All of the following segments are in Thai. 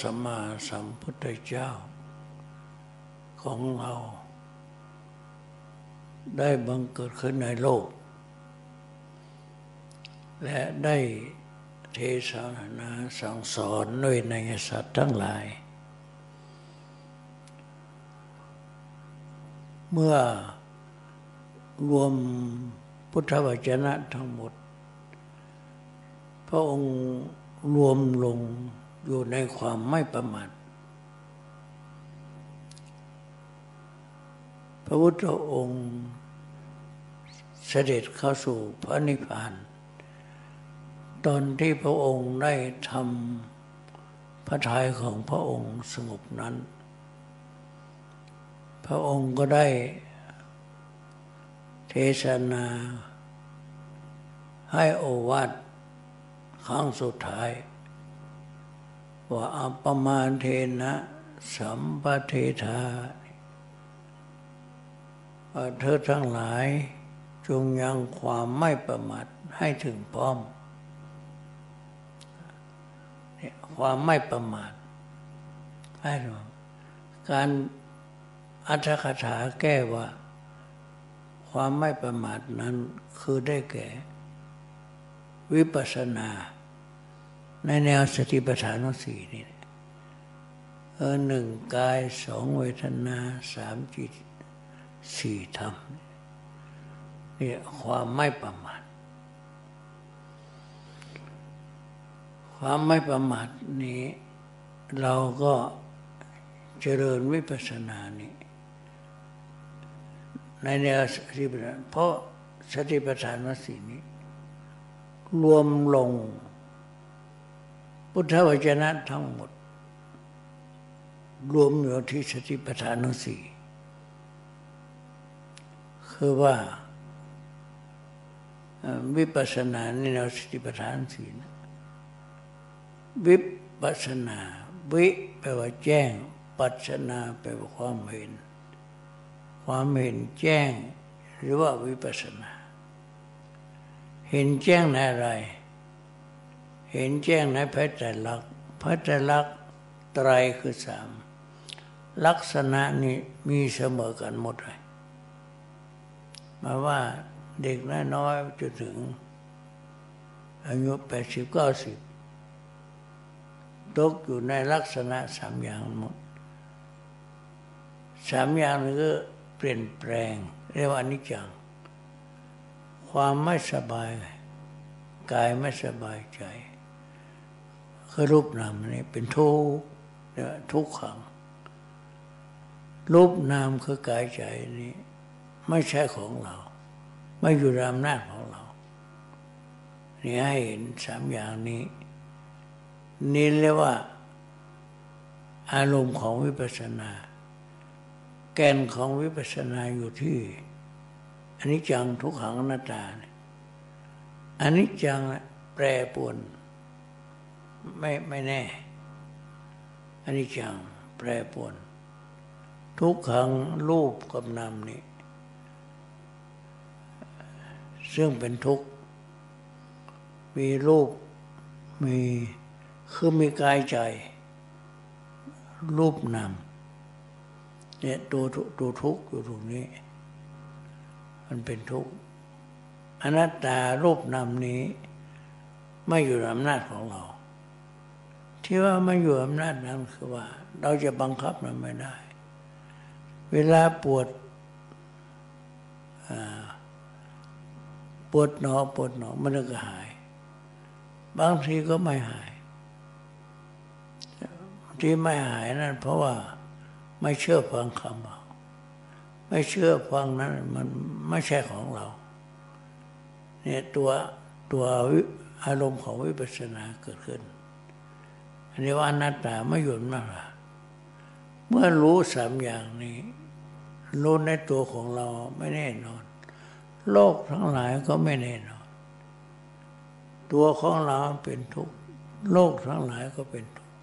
สัมมาสัมพุทธเจ้า ของเรา ได้บังเกิดขึ้นในโลก และได้เทศนาสั่งสอนด้วยในสัตว์ทั้งหลาย เมื่อรวมพุทธวจนะทั้งหมด พระองค์รวมลง อยู่ในความไม่ประมาทพระพุทธองค์เสด็จเข้าสู่พระนิพพาน ตอนที่พระองค์ได้ทำพระทัยของพระองค์สงบนั้น พระองค์ก็ได้เทศนาให้โอวาทครั้งสุดท้าย ว่าอัปมาเทนะสัมปเทธาว่าเธอทั้งหลายจงยังความไม่ประมาทให้ถึงพร้อม ความไม่ประมาทให้รู้การอัตถคถาแก้ว่า ความไม่ประมาทนั้นคือได้แก่ วิปัสสนา ในแนวสติปัฏฐานสี่นี่เออหนึ่งกายสองเวทนาสามจิตสี่ธรรมนี่ความไม่ประมาทความไม่ประมาทนี้ เราก็เจริญวิปัสสนานี้ในแนวสติปัฏฐานเพราะสติปัฏฐานวสีนี้ รวมลง พุทธวจนะทั้งหมด รวมอยู่ที่สติปัฏฐานสี่คือว่าวิปัสสนาในแนวสติปัฏฐานสี่นะวิปัสสนา วิแปลว่าแจ้ง ปัสสนาแปลว่าความเห็น ความเห็นแจ้ง หรือว่าวิปัสสนา เห็นแจ้งในอะไร เห็นแจ้งในพระไตรลักษณ์พระไตรลักษณ์ไตรคือสามลักษณะนี้มีเสมอกันหมดเลยมาว่าเด็กน้อยจนถึง อายุแปดสิบเก้าสิบตกอยู่ในลักษณะสามอย่างหมดสามอย่างนี้ก็เปลี่ยนแปลง เรียกว่านิจัง ความไม่สบาย กายไม่สบายใจ คือรูปนามนี้เป็นทุกข์ทุกขัง รูปนามคือกายใจนี้ ไม่ใช่ของเรา ไม่อยู่ในอำนาจของเรา นี่ให้เห็นสามอย่างนี้ นี่เรียกว่า อารมณ์ของวิปัสสนา แกนของวิปัสสนาอยู่ที่อันนี้จังทุกขังอนัตตาอันนี้จังแปรปวน ไม่ไม่แน่อันนี้จังแปรปวน ทุกขังรูปกับนามนี้ ซึ่งเป็นทุกข์ มีรูปมีคือมีกายใจ รูปนามเนี่ยตัวตัวทุกข์อยู่ตรงนี้ มันเป็นทุกข์อนัตตารูปนามนี้ ไม่อยู่ในอำนาจของเรา ที่ว่าไม่อยู่อำนาจนั้นคือว่า เราจะบังคับมันไม่ได้ เวลาปวดปวดหนอปวดหนอมันก็หาย บางทีก็ไม่หาย ที่ไม่หายนั่นเพราะว่าไม่เชื่อฟังคำเราไม่เชื่อฟังนั้นมันไม่ใช่ของเราเนี่ยตัวตัวอารมณ์ของวิปัสสนาเกิดขึ้น อันนี้ว่านัตตาไม่หยุดมากเมื่อรู้สามอย่างนี้ รู้ในตัวของเราไม่แน่นอน โลกทั้งหลายก็ไม่แน่นอน ตัวของเราเป็นทุกข์โลกทั้งหลายก็เป็นทุกข์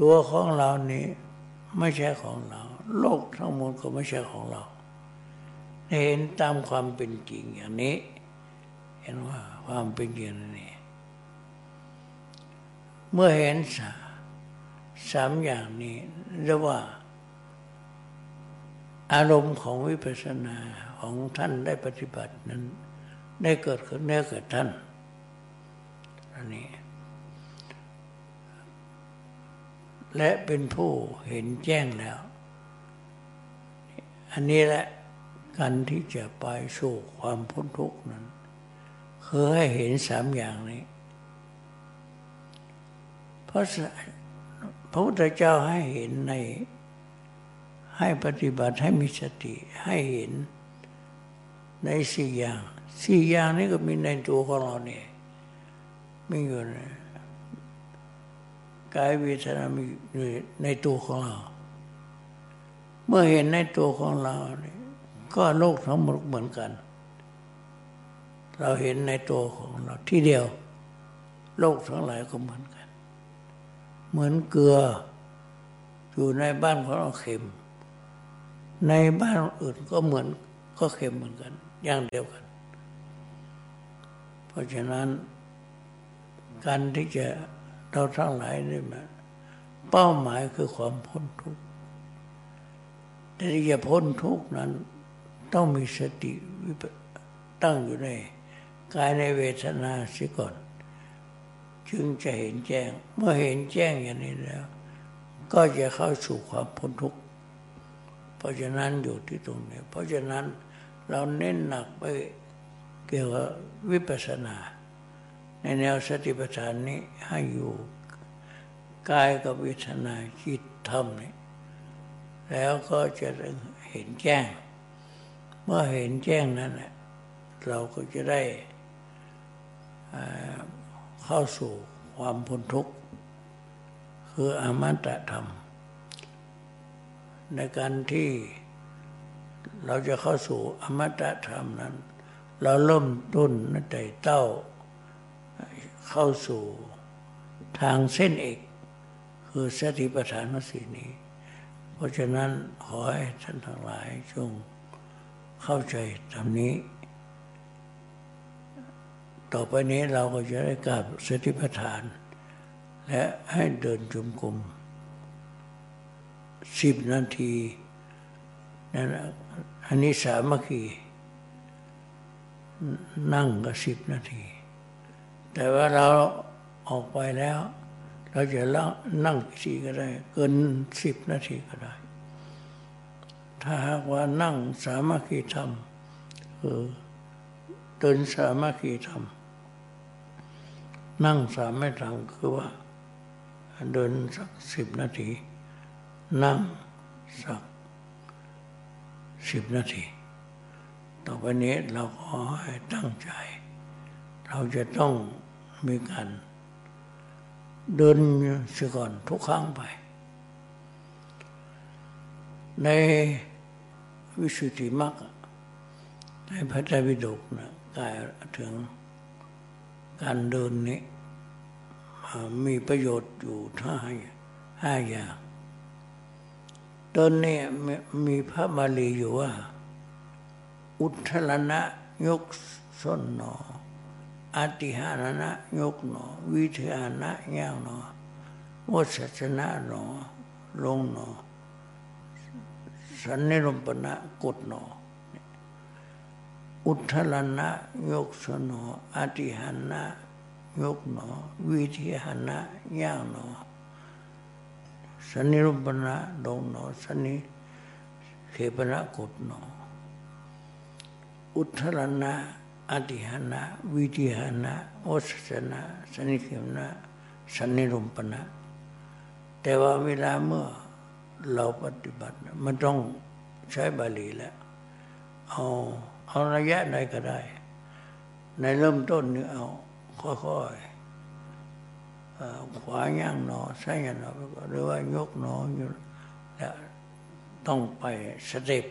ตัวของเรานี้ไม่ใช่ของเรา โลกทั้งหมดก็ไม่ใช่ของเรา เห็นตามความเป็นจริงอย่างนี้ เห็นว่าความเป็นจริงนี่ เมื่อเห็นสามอย่างนี้เรียกว่า อารมณ์ของวิปัสสนาของท่านได้ปฏิบัตินั้น ได้เกิดขึ้นเนื้อเกิดท่านอันนี้ และเป็นผู้เห็นแจ้งแล้ว อันนี้แหละการที่จะไปสู่ความพ้นทุกข์นั้น คือให้เห็นสามอย่างนี้ เพราะพระพุทธเจ้าให้เห็นใน ให้ปฏิบัติให้มีสติให้เห็นในสี่อย่างสี่อย่างนี้ก็มีในตัวของเราเนี่ยมีอยู่ในกายเวทนามีอยู่ในตัวของเรา เมื่อเห็นในตัวของเราเนี่ยก็โลกทั้งหมดเหมือนกัน เราเห็นในตัวของเราที่เดียว โลกทั้งหลายก็เหมือนกัน เหมือนเกลือ อยู่ในบ้านของเราเค็ม ในบ้านอื่นก็เหมือนก็เค็มเหมือนกัน อย่างเดียวกัน เพราะฉะนั้น การที่จะเราทั้งหลายนี่มาเป้าหมายคือความพ้นทุกข์แต่จะพ้นทุกข์นั้น ต้องมีสติตั้งอยู่ในกายในเวทนาเสียก่อน จึงจะเห็นแจ้ง เมื่อเห็นแจ้งอย่างนี้แล้ว ก็จะเข้าสู่ความพ้นทุกข์เพราะฉะนั้นอยู่ที่ตรงนี้ เพราะฉะนั้นเราเน้นหนักไปเกี่ยวกับวิปัสสนา ในแนวสติปัฏฐานนี้ให้อยู่กายกับเวทนาจิตธรรมนี่แล้วก็จะเห็นแจ้ง เมื่อเห็นแจ้งนั้นเราก็จะได้ เข้าสู่ความพ้นทุกข์คืออมตะธรรม ในการที่เราจะเข้าสู่อมตะธรรมนั้น เราเริ่มต้นนั่นเต้าเข้าสู่ทางเส้นเอกคือสติปัฏฐานสีนี้ เพราะฉะนั้นขอให้ท่านทั้งหลายจงเข้าใจตามนี้ ต่อไปนี้เราก็จะได้กราบสติปัฏฐาน และให้เดินจุมกลมสิบนาทีนั่นอันนี้สามัคคีนั่งก็สิบนาที แต่ว่าเราออกไปแล้ว เราจะนั่งสี่ก็ได้ เกินสิบนาทีก็ได้ ถ้าหากว่านั่งสามัคคีธรรมคือเดินสามัคคีธรรม นั่งสามไม่ทังคือว่า เดินสักสิบนาที นั่งสักสิบนาที ต่อไปนี้เราขอให้ตั้งใจ เราจะต้องมีการเดินเสียก่อนทุกครั้งไป ในวิสุทธิมรรคในพระไตรปิฎกนะกายถึงการเดินนี้ มีประโยชน์อยู่ทั้งห้าอย่างเดินนี่มีพระบาลีอยู่ว่า อุทธลนะยกส้นหนออติหารณะยกหนอ วิทหานะย่างหนอวัชชนะหนอ ลงหนอ สันนิรมปนะกดหนอ อุทธลนะยกสนออติหันนะ ยกหนอ วิธีหันะย่างหนอสันนิรมปนะดงหนอสันนิเขปนะกดหนอ อุทธลนะอติหันะวิธีหันะโอสสนะสันนิเขปนะสันนิรมปนะ แต่ว่าเวลาเมื่อเราปฏิบัติมันต้องใช้บาลีแล้วเอาเอาระยะไหนก็ได้ ในเริ่มต้นนี่เอา ค่อยๆขวาย่างหนอซ้ายย่างหนอหรือว่ายกหนออยู่ล้วต้องไปสเต็ป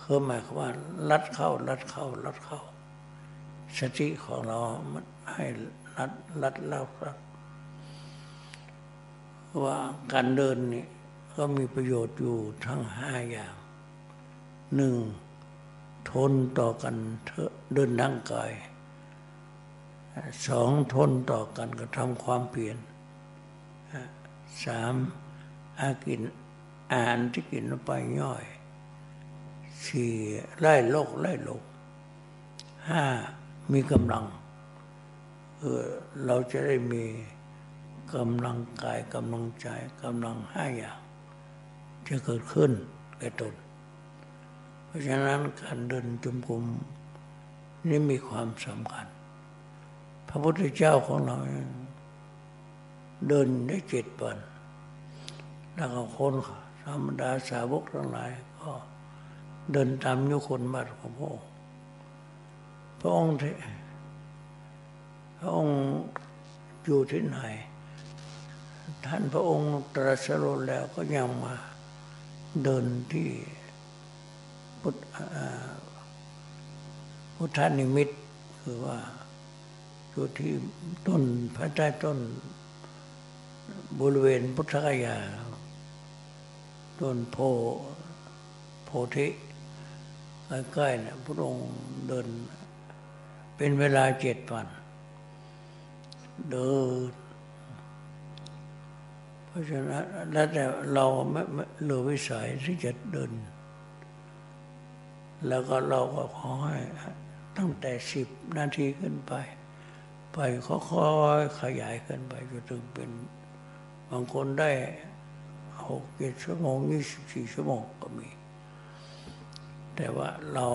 คือหมายความว่าลัดเข้าลัดเข้าลัดเข้า สติของเรามันให้ลัดลัดแล้วครับว่าการเดินนี่ก็มีประโยชน์อยู่ทั้งห้าอย่างหนึ่งทนต่อกันเดินทางกาย สองทนต่อกันกระทำความเปลี่ยนสามอากินอาหารที่กินลงไปย่อยสี่ไล่โรคไล่โรคห้ามีกำลังเออเราจะได้มีกำลังกายกำลังใจกำลังห้าอย่างจะเกิดขึ้นแก่ตน เพราะฉะนั้นการเดินจมกรมนี่มีความสำคัญ พระพุทธเจ้าของเราเดินได้เจ็ดวัน แล้วก็คนธรรมดาสาวกทั้งหลาย ก็เดินตามยุคนบัตรของพระองค์พระองค์ที่พระองค์อยู่ที่ไหน ท่านพระองค์ตรัสรู้แล้วก็ยังมาเดินที่พุทธพุทธนิมิตคือว่า อยู่ที่ต้นพระใต้ต้นบริเวณพุทธกยา ต้นโพโพธิใกล้ๆนะพระองค์เดิน เป็นเวลาเจ็ดวัน เดิน เพราะฉะนั้นแล้วแต่เราไม่เหลือวิสัยที่จะเดิน แล้วก็เราก็ขอให้ตั้งแต่สิบนาทีขึ้นไป ไปค่อยๆขยายขึ้นไปจนถึงเป็นบางคนได้หกเจ็ดชั่วโมงยี่สิบสี่ชั่วโมงก็มี แต่ว่าเรา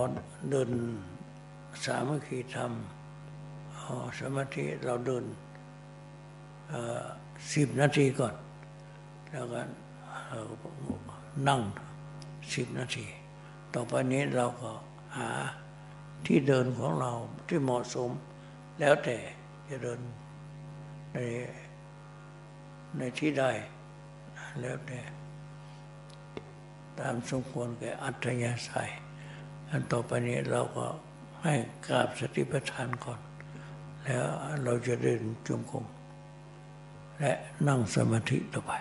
เดินสามัคคีธรรมสมาธิเราเดินสิบนาทีก่อน แล้วก็นั่งสิบนาที ต่อไปนี้เราก็หาที่เดินของเราที่เหมาะสมแล้วแต่ จะเดินในในที่ใดแล้วแต่ตามสมควรแก่อัธยาศัย อันต่อไปนี้เราก็ให้กราบสติปัฏฐานก่อน แล้วเราจะเดินจมกรมและนั่งสมาธิต่อไป